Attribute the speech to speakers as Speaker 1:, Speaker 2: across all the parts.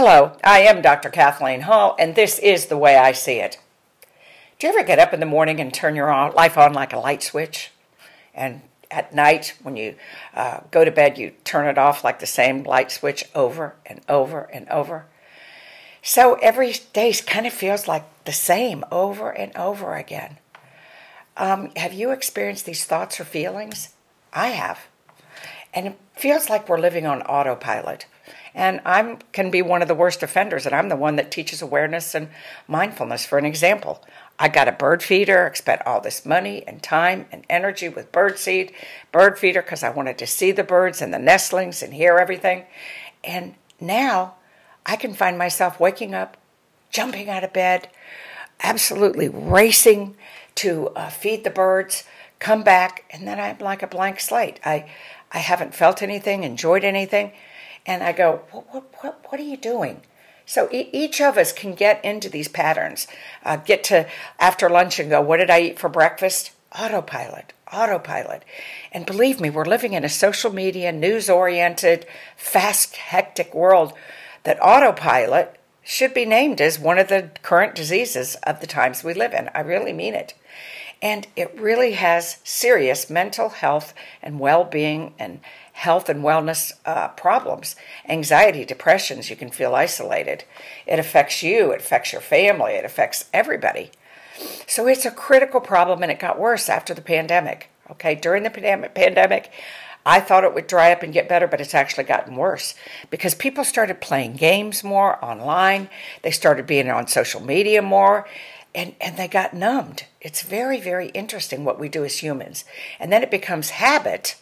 Speaker 1: Hello, I am Dr. Kathleen Hall, and this is the way I see it. Do you ever get up in the morning and turn your life on like a light switch? And at night, when you uh, go to bed, you turn it off like the same light switch over and over and over? So every day kind of feels like the same over and over again. Um, have you experienced these thoughts or feelings? I have. And it feels like we're living on autopilot. And I can be one of the worst offenders, and I'm the one that teaches awareness and mindfulness. For an example, I got a bird feeder, I spent all this money and time and energy with bird seed, bird feeder, because I wanted to see the birds and the nestlings and hear everything. And now I can find myself waking up, jumping out of bed, absolutely racing to uh, feed the birds, come back, and then I'm like a blank slate. I, I haven't felt anything, enjoyed anything. And I go, what, what, what, what are you doing? So e- each of us can get into these patterns, uh, get to after lunch and go, what did I eat for breakfast? Autopilot, autopilot. And believe me, we're living in a social media, news oriented, fast, hectic world that autopilot should be named as one of the current diseases of the times we live in. I really mean it. And it really has serious mental health and well being and health and wellness uh, problems anxiety, depressions. You can feel isolated. It affects you, it affects your family, it affects everybody. So it's a critical problem, and it got worse after the pandemic. Okay, during the pandemic, I thought it would dry up and get better, but it's actually gotten worse because people started playing games more online. They started being on social media more and, and they got numbed. It's very, very interesting what we do as humans. And then it becomes habit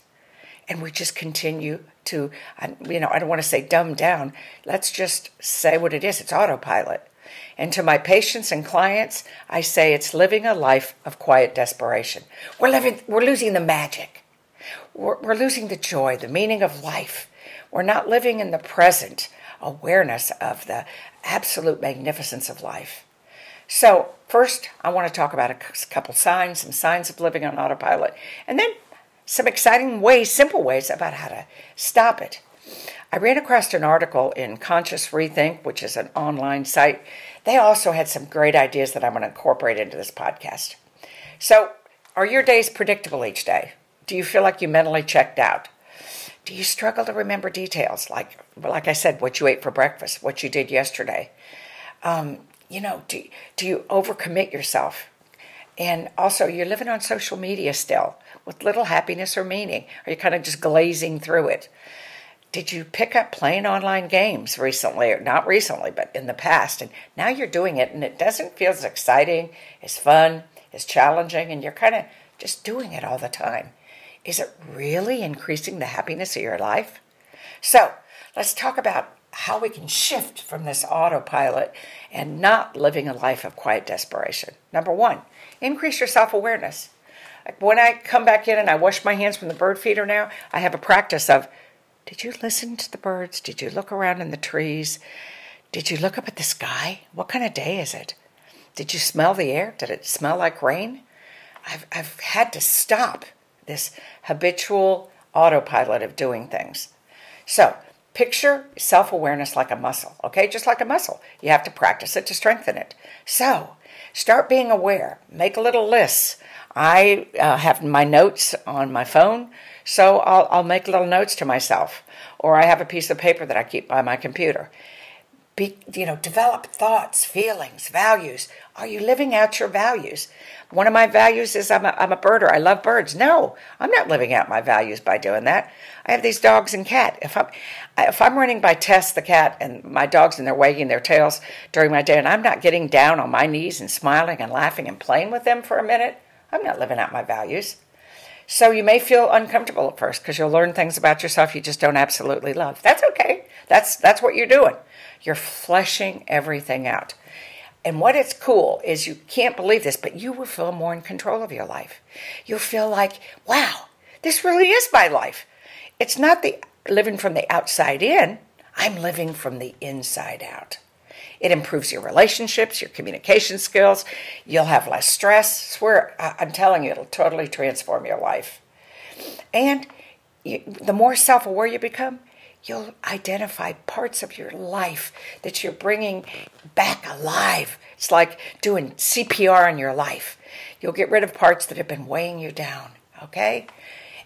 Speaker 1: and we just continue to, you know, I don't want to say dumb down. Let's just say what it is it's autopilot. And to my patients and clients, I say it's living a life of quiet desperation. We're living, we're losing the magic. We're, we're losing the joy, the meaning of life. We're not living in the present awareness of the absolute magnificence of life. So, first, I want to talk about a couple signs, some signs of living on autopilot, and then some exciting ways, simple ways about how to stop it. I ran across an article in Conscious Rethink, which is an online site. They also had some great ideas that I'm going to incorporate into this podcast. So, are your days predictable each day? Do you feel like you mentally checked out? Do you struggle to remember details like, like I said, what you ate for breakfast, what you did yesterday? Um, you know, do, do you overcommit yourself? And also, you're living on social media still with little happiness or meaning. Are you kind of just glazing through it? Did you pick up playing online games recently, or not recently, but in the past? And now you're doing it, and it doesn't feel as exciting, as fun, as challenging, and you're kind of just doing it all the time. Is it really increasing the happiness of your life? So let's talk about how we can shift from this autopilot and not living a life of quiet desperation. Number one, increase your self awareness. When I come back in and I wash my hands from the bird feeder now, I have a practice of did you listen to the birds? Did you look around in the trees? Did you look up at the sky? What kind of day is it? Did you smell the air? Did it smell like rain? I've, I've had to stop this habitual autopilot of doing things. So, picture self awareness like a muscle, okay? Just like a muscle. You have to practice it to strengthen it. So, start being aware. Make a little list. I uh, have my notes on my phone, so I'll, I'll make little notes to myself. Or I have a piece of paper that I keep by my computer. Be, you know, develop thoughts, feelings, values. Are you living out your values? One of my values is I'm a, I'm a birder. I love birds. No, I'm not living out my values by doing that. I have these dogs and cat. If I'm if I'm running by Tess the cat and my dogs and they're wagging their tails during my day and I'm not getting down on my knees and smiling and laughing and playing with them for a minute, I'm not living out my values. So you may feel uncomfortable at first because you'll learn things about yourself you just don't absolutely love. That's okay. That's that's what you're doing. You're fleshing everything out. And what it's cool is you can't believe this, but you will feel more in control of your life. You'll feel like, wow, this really is my life. It's not the living from the outside in, I'm living from the inside out. It improves your relationships, your communication skills. You'll have less stress. Swear, I'm telling you, it'll totally transform your life. And you, the more self aware you become, you'll identify parts of your life that you're bringing back alive. It's like doing CPR on your life. You'll get rid of parts that have been weighing you down, okay?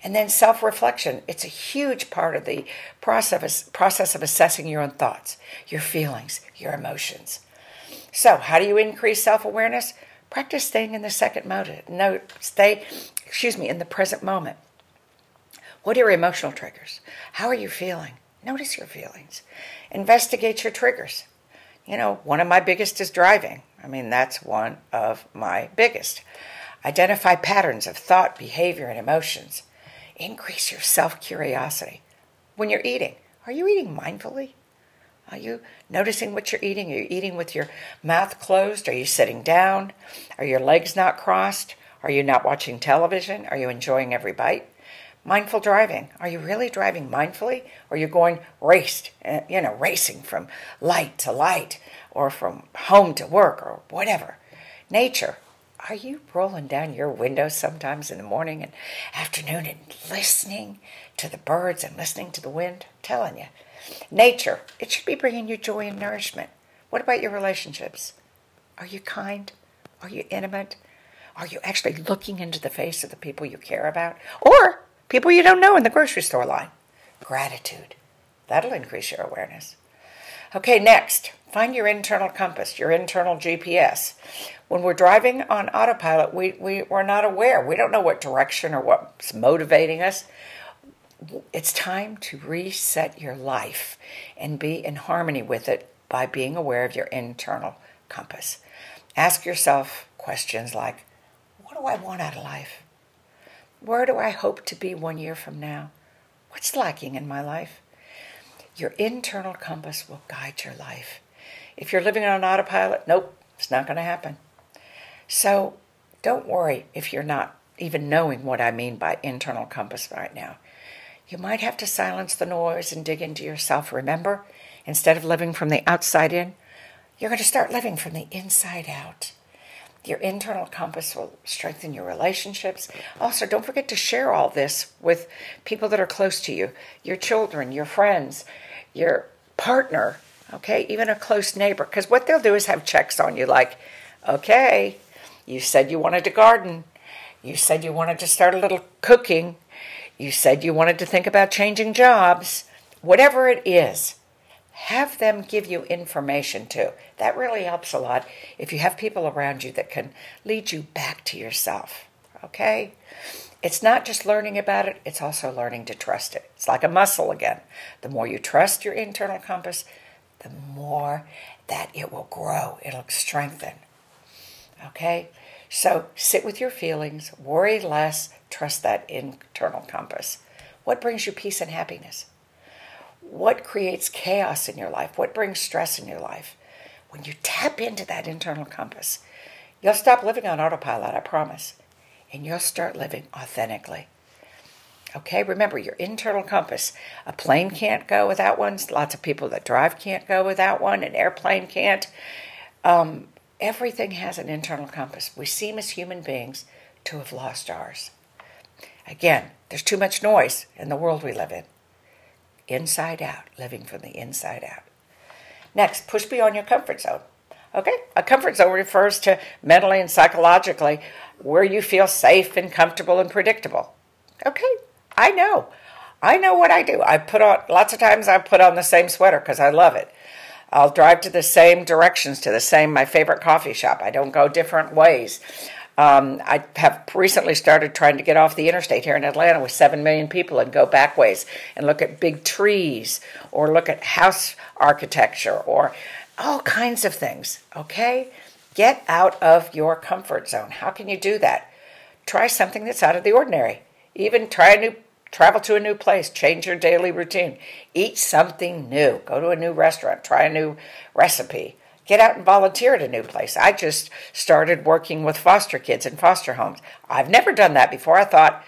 Speaker 1: And then self reflection. It's a huge part of the process, process of assessing your own thoughts, your feelings, your emotions. So, how do you increase self awareness? Practice staying in the second mode. No, stay, excuse me, in the present moment. What are your emotional triggers? How are you feeling? Notice your feelings. Investigate your triggers. You know, one of my biggest is driving. I mean, that's one of my biggest. Identify patterns of thought, behavior, and emotions. Increase your self curiosity. When you're eating, are you eating mindfully? Are you noticing what you're eating? Are you eating with your mouth closed? Are you sitting down? Are your legs not crossed? Are you not watching television? Are you enjoying every bite? Mindful driving. Are you really driving mindfully? Or are you going raced, eh, you know, racing from light to light or from home to work or whatever? Nature. Are you rolling down your window sometimes in the morning and afternoon and listening to the birds and listening to the wind? I'm telling you. Nature. It should be bringing you joy and nourishment. What about your relationships? Are you kind? Are you intimate? Are you actually looking into the face of the people you care about? Or people you don't know in the grocery store line. Gratitude. That'll increase your awareness. Okay, next, find your internal compass, your internal GPS. When we're driving on autopilot, we, we, we're not aware. We don't know what direction or what's motivating us. It's time to reset your life and be in harmony with it by being aware of your internal compass. Ask yourself questions like What do I want out of life? Where do I hope to be one year from now? What's lacking in my life? Your internal compass will guide your life. If you're living on autopilot, nope, it's not going to happen. So don't worry if you're not even knowing what I mean by internal compass right now. You might have to silence the noise and dig into yourself. Remember, instead of living from the outside in, you're going to start living from the inside out. Your internal compass will strengthen your relationships. Also, don't forget to share all this with people that are close to you your children, your friends, your partner, okay, even a close neighbor. Because what they'll do is have checks on you like, okay, you said you wanted to garden. You said you wanted to start a little cooking. You said you wanted to think about changing jobs. Whatever it is, have them give you information too. That really helps a lot if you have people around you that can lead you back to yourself. Okay? It's not just learning about it, it's also learning to trust it. It's like a muscle again. The more you trust your internal compass, the more that it will grow, it'll strengthen. Okay? So sit with your feelings, worry less, trust that internal compass. What brings you peace and happiness? what creates chaos in your life, what brings stress in your life. When you tap into that internal compass, you'll stop living on autopilot, I promise, and you'll start living authentically. Okay, remember your internal compass. A plane can't go without one. Lots of people that drive can't go without one. An airplane can't. Um, everything has an internal compass. We seem as human beings to have lost ours. Again, there's too much noise in the world we live in inside out, living from the inside out. Next, push beyond your comfort zone. Okay? A comfort zone refers to mentally and psychologically where you feel safe and comfortable and predictable. Okay, I know. I know what I do. I put on, lots of times I put on the same sweater because I love it. I'll drive to the same directions to the same, my favorite coffee shop. I don't go different ways. Um, I have recently started trying to get off the interstate here in Atlanta with 7 million people and go back ways and look at big trees or look at house architecture or all kinds of things. Okay? Get out of your comfort zone. How can you do that? Try something that's out of the ordinary. Even try a new travel to a new place, change your daily routine, eat something new, go to a new restaurant, try a new recipe get out and volunteer at a new place. I just started working with foster kids in foster homes. I've never done that before. I thought,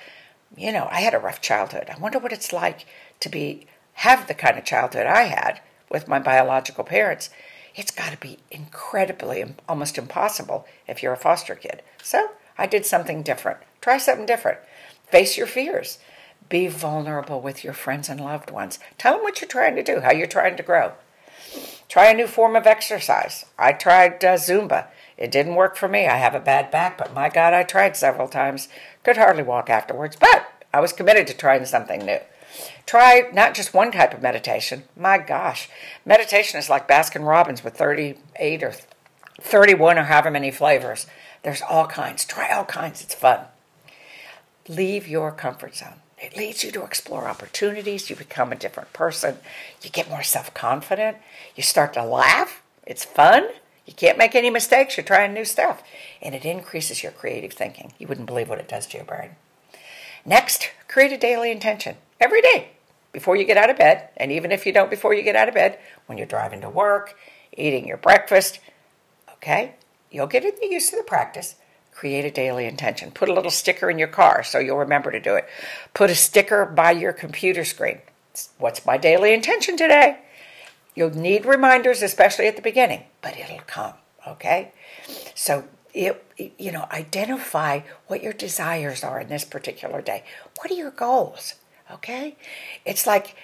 Speaker 1: you know, I had a rough childhood. I wonder what it's like to be have the kind of childhood I had with my biological parents. It's got to be incredibly almost impossible if you're a foster kid. So, I did something different. Try something different. Face your fears. Be vulnerable with your friends and loved ones. Tell them what you're trying to do, how you're trying to grow. Try a new form of exercise. I tried uh, Zumba. It didn't work for me. I have a bad back, but my God, I tried several times. Could hardly walk afterwards, but I was committed to trying something new. Try not just one type of meditation. My gosh, meditation is like Baskin Robbins with 38 or 31 or however many flavors. There's all kinds. Try all kinds. It's fun. Leave your comfort zone. It leads you to explore opportunities. You become a different person. You get more self confident. You start to laugh. It's fun. You can't make any mistakes. You're trying new stuff. And it increases your creative thinking. You wouldn't believe what it does to your brain. Next, create a daily intention every day before you get out of bed. And even if you don't before you get out of bed, when you're driving to work, eating your breakfast, okay? You'll get the use of the practice. Create a daily intention. Put a little sticker in your car so you'll remember to do it. Put a sticker by your computer screen. What's my daily intention today? You'll need reminders, especially at the beginning, but it'll come, okay? So, it, you know, identify what your desires are in this particular day. What are your goals? Okay? It's like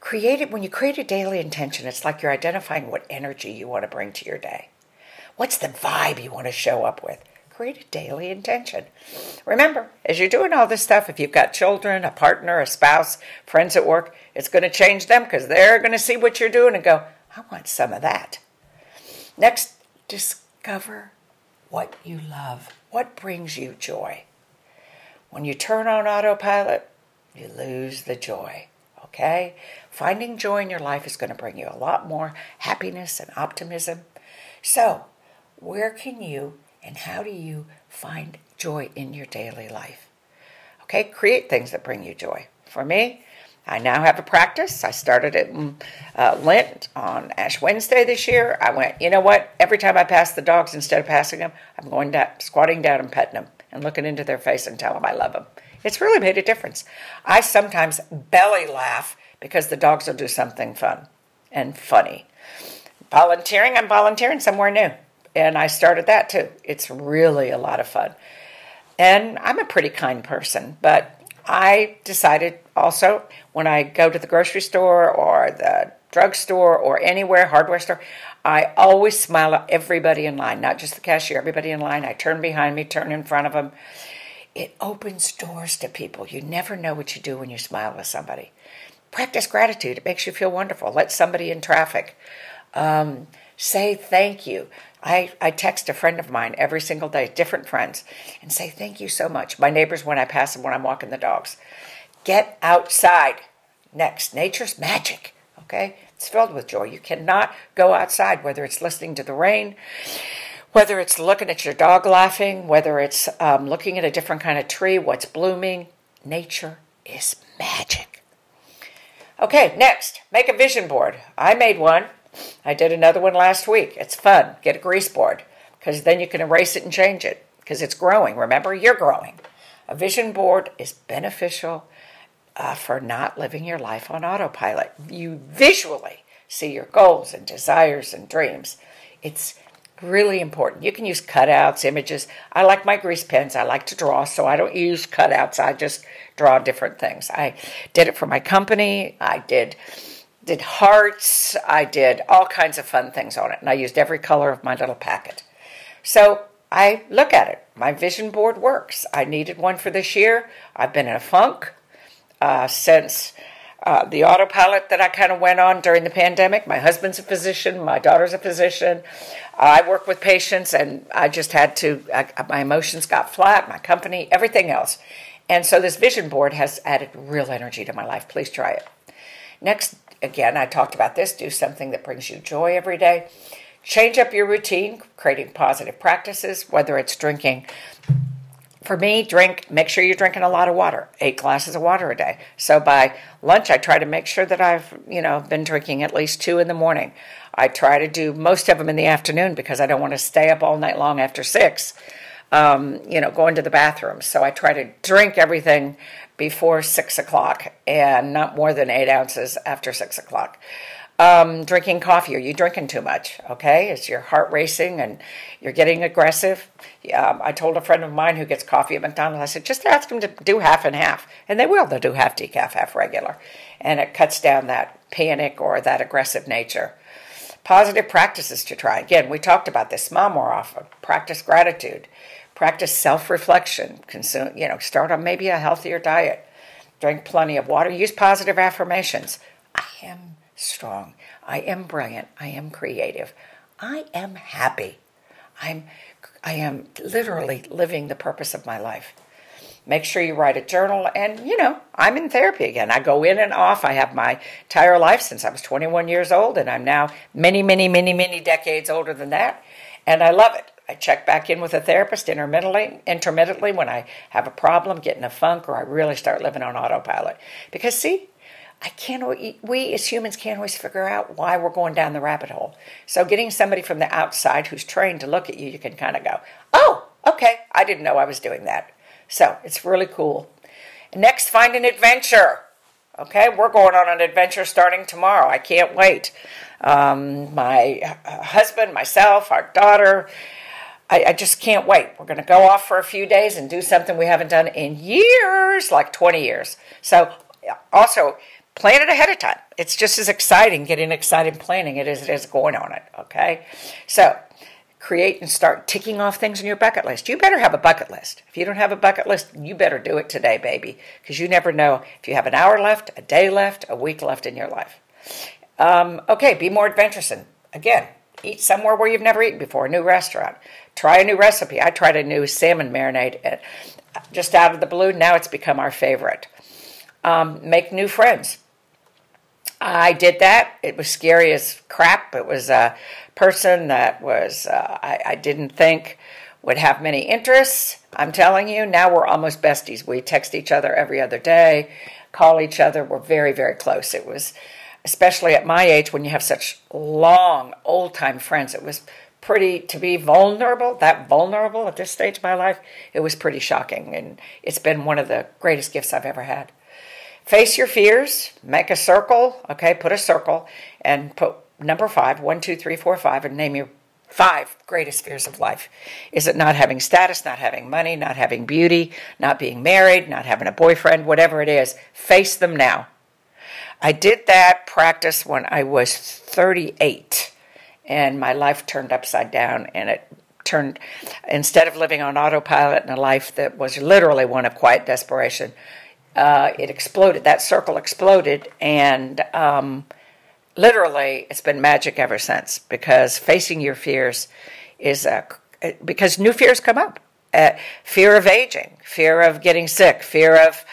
Speaker 1: create it when you create a daily intention, it's like you're identifying what energy you want to bring to your day. What's the vibe you want to show up with? Create a daily intention. Remember, as you're doing all this stuff, if you've got children, a partner, a spouse, friends at work, it's going to change them because they're going to see what you're doing and go, I want some of that. Next, discover what you love, what brings you joy. When you turn on autopilot, you lose the joy. Okay? Finding joy in your life is going to bring you a lot more happiness and optimism. So, where can you and how do you find joy in your daily life? Okay, create things that bring you joy. For me, I now have a practice. I started it in uh, Lent on Ash Wednesday this year. I went, you know what? Every time I pass the dogs, instead of passing them, I'm going down, squatting down and petting them and looking into their face and telling them I love them. It's really made a difference. I sometimes belly laugh because the dogs will do something fun and funny. Volunteering, I'm volunteering somewhere new. And I started that too. It's really a lot of fun. And I'm a pretty kind person, but I decided also when I go to the grocery store or the drugstore or anywhere, hardware store, I always smile at everybody in line, not just the cashier, everybody in line. I turn behind me, turn in front of them, it opens doors to people. You never know what you do when you smile with somebody. Practice gratitude. It makes you feel wonderful. Let somebody in traffic. Um, say thank you. I, I text a friend of mine every single day, different friends, and say thank you so much. My neighbors when I pass them when I'm walking the dogs. Get outside. Next, nature's magic. Okay? It's filled with joy. You cannot go outside, whether it's listening to the rain, whether it's looking at your dog laughing, whether it's um, looking at a different kind of tree, what's blooming, nature is magic. Okay, next, make a vision board. I made one. I did another one last week. It's fun. Get a grease board because then you can erase it and change it because it's growing. Remember, you're growing. A vision board is beneficial uh, for not living your life on autopilot. You visually see your goals and desires and dreams. It's really important. You can use cutouts, images. I like my grease pens. I like to draw, so I don't use cutouts. I just draw different things. I did it for my company. I did did hearts. I did all kinds of fun things on it, and I used every color of my little packet. So I look at it. My vision board works. I needed one for this year. I've been in a funk uh, since uh, the autopilot that I kind of went on during the pandemic. My husband's a physician, my daughter's a physician. I work with patients, and I just had to, I, my emotions got flat, my company, everything else. And so this vision board has added real energy to my life. Please try it. Next, again, I talked about this do something that brings you joy every day. Change up your routine, creating positive practices, whether it's drinking for me, drink, make sure you're drinking a lot of water, eight glasses of water a day. So by lunch, I try to make sure that I've, you know, been drinking at least two in the morning. I try to do most of them in the afternoon because I don't want to stay up all night long after six, um, you know, going to the bathroom. So I try to drink everything before six o'clock and not more than eight ounces after six o'clock. Um, drinking coffee. Are you drinking too much? Okay. Is your heart racing and you're getting aggressive? Um, I told a friend of mine who gets coffee at McDonald's, I said, just ask them to do half and half. And they will. They'll do half decaf, half regular. And it cuts down that panic or that aggressive nature. Positive practices to try. Again, we talked about this. Smile more often. Practice gratitude. Practice self-reflection. Consume, you know, start on maybe a healthier diet. Drink plenty of water. Use positive affirmations. I am strong. I am brilliant. I am creative. I am happy. I'm I am literally living the purpose of my life. Make sure you write a journal and you know, I'm in therapy again. I go in and off. I have my entire life since I was 21 years old and I'm now many many many many decades older than that and I love it. I check back in with a therapist intermittently, intermittently when I have a problem, get in a funk, or I really start living on autopilot. Because, see, I can't, we as humans can't always figure out why we're going down the rabbit hole. So getting somebody from the outside who's trained to look at you, you can kind of go, oh, okay, I didn't know I was doing that. So it's really cool. Next, find an adventure. Okay, we're going on an adventure starting tomorrow. I can't wait. Um, my husband, myself, our daughter, I, I just can't wait. We're going to go off for a few days and do something we haven't done in years, like 20 years. So, also, plan it ahead of time. It's just as exciting getting excited planning it as it is going on it. Okay, so create and start ticking off things on your bucket list. You better have a bucket list. If you don't have a bucket list, you better do it today, baby, because you never know if you have an hour left, a day left, a week left in your life. Um, okay, be more adventuresome. Again, eat somewhere where you've never eaten before, a new restaurant. Try a new recipe. I tried a new salmon marinade just out of the blue. Now it's become our favorite. Um, make new friends. I did that. It was scary as crap. It was a person that was uh, I, I didn't think would have many interests. I'm telling you, now we're almost besties. We text each other every other day, call each other. We're very, very close. It was, especially at my age, when you have such long, old time friends, it was pretty to be vulnerable, that vulnerable at this stage of my life, it was pretty shocking. And it's been one of the greatest gifts I've ever had. Face your fears, make a circle, okay, put a circle and put number five, one, two, three, four, five, and name your five greatest fears of life. Is it not having status, not having money, not having beauty, not being married, not having a boyfriend, whatever it is? Face them now. I did that practice when I was 38 and my life turned upside down and it turned instead of living on autopilot in a life that was literally one of quiet desperation uh, it exploded that circle exploded and um, literally it's been magic ever since because facing your fears is a, because new fears come up. Uh, fear of aging fear of getting sick fear of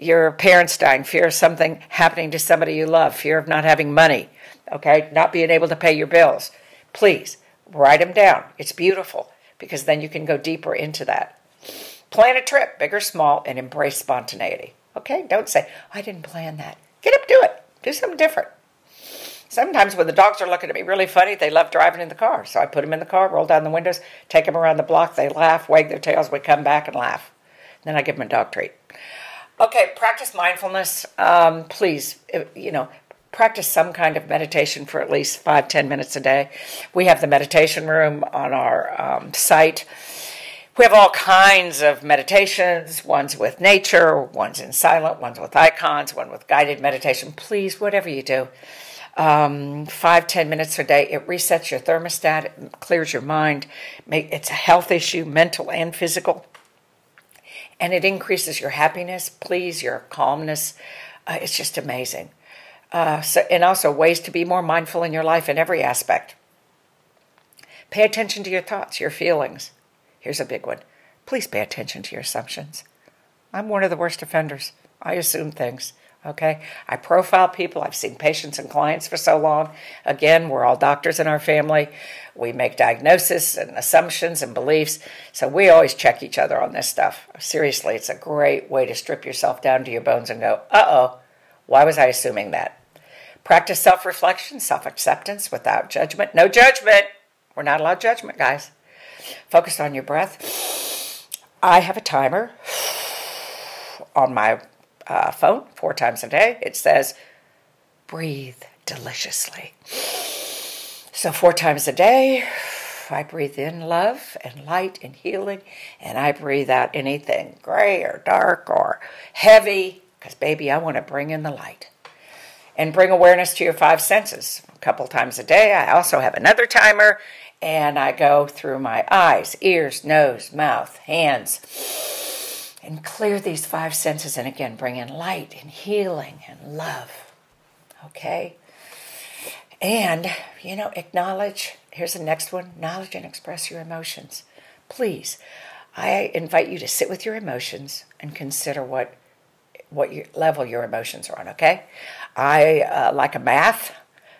Speaker 1: your parents dying fear of something happening to somebody you love fear of not having money okay not being able to pay your bills. Please write them down. It's beautiful because then you can go deeper into that. Plan a trip big or small and embrace spontaneity okay don't say i didn't plan that get up do it do something different Sometimes when the dogs are looking at me really funny, they love driving in the car. So I put them in the car, roll down the windows, take them around the block. They laugh, wag their tails. We come back and laugh. Then I give them a dog treat. Okay, practice mindfulness. Um, please, you know, practice some kind of meditation for at least five, ten minutes a day. We have the meditation room on our um, site. We have all kinds of meditations, ones with nature, ones in silent, ones with icons, one with guided meditation. Please, whatever you do, um, five, ten minutes a day. It resets your thermostat, it clears your mind. It's a health issue, mental and physical. And it increases your happiness, please, your calmness. Uh, it's just amazing. Uh, so, and also ways to be more mindful in your life in every aspect. Pay attention to your thoughts, your feelings. Here's a big one. Please pay attention to your assumptions. I'm one of the worst offenders. I assume things. Okay, I profile people. I've seen patients and clients for so long. Again, we're all doctors in our family. We make diagnoses and assumptions and beliefs. So we always check each other on this stuff. Seriously, it's a great way to strip yourself down to your bones and go, uh oh, why was I assuming that? Practice self reflection, self acceptance without judgment. No judgment. We're not allowed judgment, guys. Focus on your breath. I have a timer on my uh, phone four times a day. It says, breathe deliciously. So, four times a day, I breathe in love and light and healing, and I breathe out anything gray or dark or heavy, because, baby, I want to bring in the light. And bring awareness to your five senses a couple times a day. I also have another timer, and I go through my eyes, ears, nose, mouth, hands, and clear these five senses. And again, bring in light and healing and love. Okay? And, you know, acknowledge Here's the next one knowledge and express your emotions. Please, I invite you to sit with your emotions and consider what what your level your emotions are on, okay? I uh, like a math,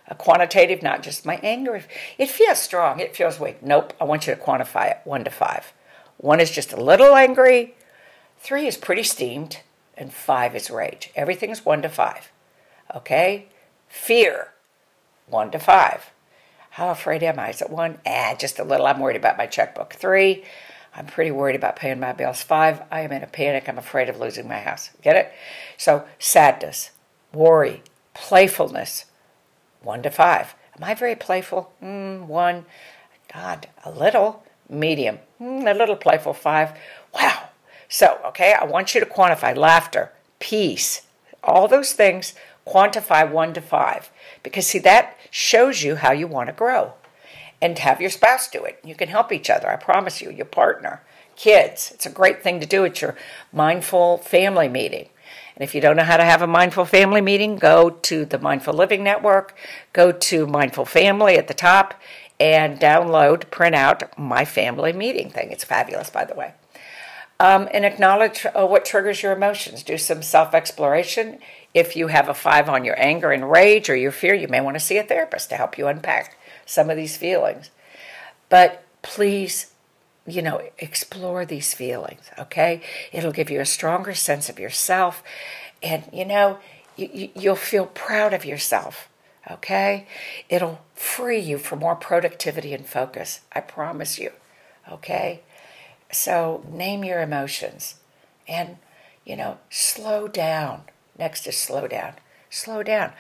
Speaker 1: a quantitative, not just my anger. It feels strong, it feels weak. Nope, I want you to quantify it one to five. One is just a little angry, three is pretty steamed, and five is rage. Everything's one to five, okay? Fear, one to five. How afraid am I? Is it one? Ah, just a little. I'm worried about my checkbook. Three, I'm pretty worried about paying my bills. Five, I am in a panic. I'm afraid of losing my house. Get it? So, sadness, worry, playfulness, one to five. Am I very playful? Mm, one. God, a little. Medium. Mm, a little playful. Five. Wow. So, okay, I want you to quantify laughter, peace, all those things. Quantify one to five. Because, see, that shows you how you want to grow. And have your spouse do it. You can help each other, I promise you, your partner, kids. It's a great thing to do at your mindful family meeting. And if you don't know how to have a mindful family meeting, go to the Mindful Living Network, go to Mindful Family at the top, and download, print out my family meeting thing. It's fabulous, by the way. Um, and acknowledge uh, what triggers your emotions. Do some self exploration. If you have a five on your anger and rage or your fear, you may want to see a therapist to help you unpack some of these feelings. But please, you know, explore these feelings, okay? It'll give you a stronger sense of yourself. And, you know, you, you'll feel proud of yourself, okay? It'll free you for more productivity and focus. I promise you, okay? So name your emotions and, you know, slow down Next is slow down. Slow down.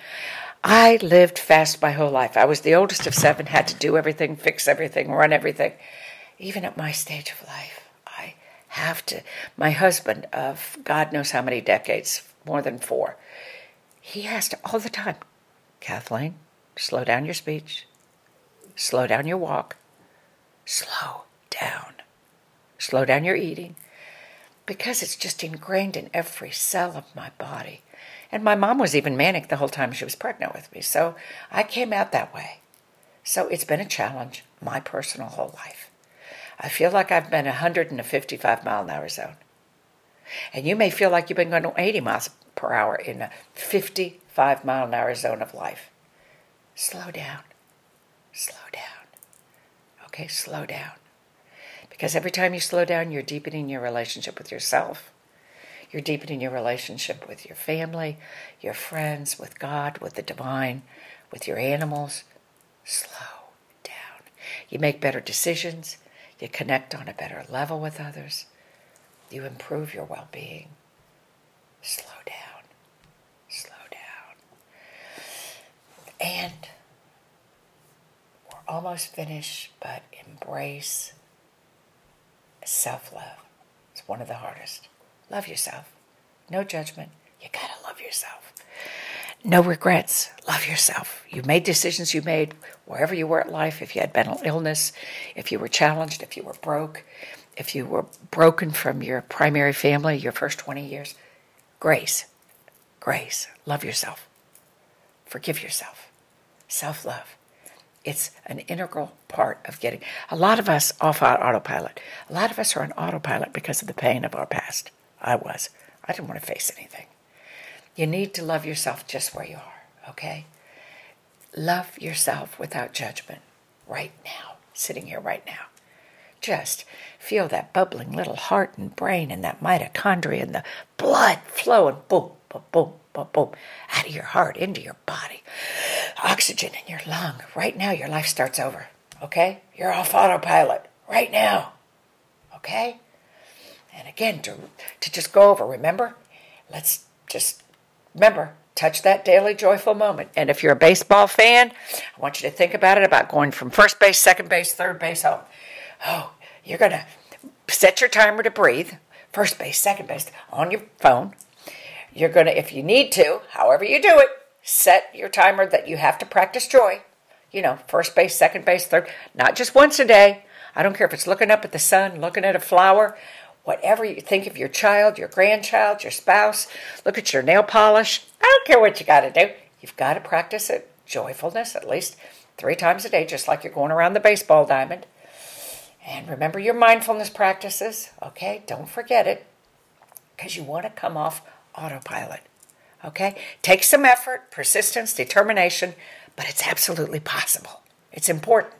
Speaker 1: I lived fast my whole life. I was the oldest of seven, had to do everything, fix everything, run everything. Even at my stage of life, I have to. My husband, of God knows how many decades, more than four, he has to all the time, Kathleen, slow down your speech, slow down your walk, slow down, slow down your eating, because it's just ingrained in every cell of my body. And my mom was even manic the whole time she was pregnant with me. So I came out that way. So it's been a challenge, my personal whole life. I feel like I've been 155 mile an hour zone. And you may feel like you've been going 80 miles per hour in a 55 mile an hour zone of life. Slow down. Slow down. Okay, slow down. Because every time you slow down, you're deepening your relationship with yourself you're deepening your relationship with your family, your friends, with God, with the divine, with your animals. Slow down. You make better decisions. You connect on a better level with others. You improve your well being. Slow down. Slow down. And we're almost finished, but embrace self love. It's one of the hardest. Love yourself. No judgment. You gotta love yourself. No regrets. Love yourself. You made decisions you made wherever you were at life. If you had mental illness, if you were challenged, if you were broke, if you were broken from your primary family your first 20 years, grace. Grace. Love yourself. Forgive yourself. Self love. It's an integral part of getting a lot of us off on autopilot. A lot of us are on autopilot because of the pain of our past. I was. I didn't want to face anything. You need to love yourself just where you are, okay? Love yourself without judgment right now, sitting here right now. Just feel that bubbling little heart and brain and that mitochondria and the blood flowing boom, boom, boom, boom, boom, out of your heart into your body. Oxygen in your lung. Right now, your life starts over, okay? You're off autopilot right now, okay? And again, to, to just go over, remember? Let's just remember touch that daily joyful moment. And if you're a baseball fan, I want you to think about it about going from first base, second base, third base home. Oh, you're going to set your timer to breathe, first base, second base, on your phone. You're going to, if you need to, however you do it, set your timer that you have to practice joy. You know, first base, second base, third, not just once a day. I don't care if it's looking up at the sun, looking at a flower, whatever you think of your child, your grandchild, your spouse. Look at your nail polish. I don't care what you got to do. You've got to practice it, joyfulness, at least three times a day, just like you're going around the baseball diamond. And remember your mindfulness practices, okay? Don't forget it because you want to come off autopilot, okay? Take some effort, persistence, determination, but it's absolutely possible. It's important.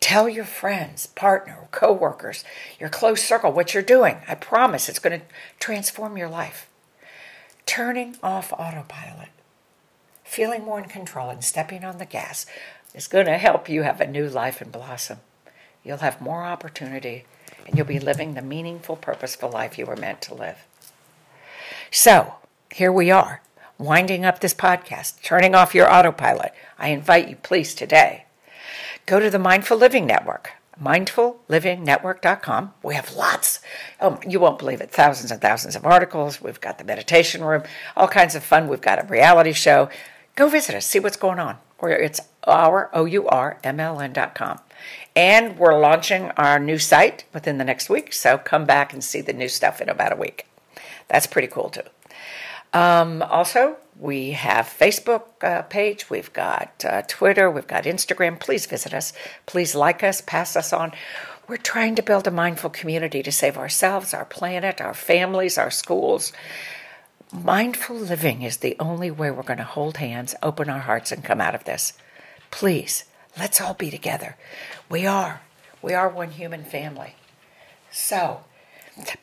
Speaker 1: Tell your friends, partner, co-workers, your close circle what you're doing. I promise it's going to transform your life. Turning off autopilot, feeling more in control and stepping on the gas is going to help you have a new life and blossom. You'll have more opportunity and you'll be living the meaningful, purposeful life you were meant to live. So, here we are, winding up this podcast, turning off your autopilot. I invite you, please, today go to the Mindful Living Network, mindfullivingnetwork.com. We have lots, oh, you won't believe it, thousands and thousands of articles. We've got the meditation room, all kinds of fun. We've got a reality show. Go visit us, see what's going on. Or it's our, O-U-R-M-L-N.com. And we're launching our new site within the next week, so come back and see the new stuff in about a week. That's pretty cool too. Um, also, we have Facebook uh, page, we've got uh, Twitter, we've got Instagram. Please visit us. Please like us, pass us on. We're trying to build a mindful community to save ourselves, our planet, our families, our schools. Mindful living is the only way we're going to hold hands, open our hearts, and come out of this. Please, let's all be together. We are. We are one human family. So,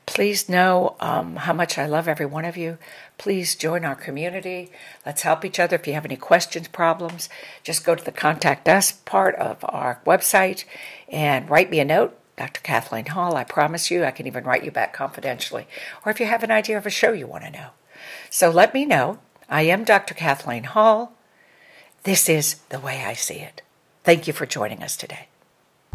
Speaker 1: Please know um, how much I love every one of you. Please join our community. Let's help each other. If you have any questions, problems, just go to the contact us part of our website and write me a note. Dr. Kathleen Hall, I promise you, I can even write you back confidentially. Or if you have an idea of a show you want to know. So let me know. I am Dr. Kathleen Hall. This is the way I see it. Thank you for joining us today.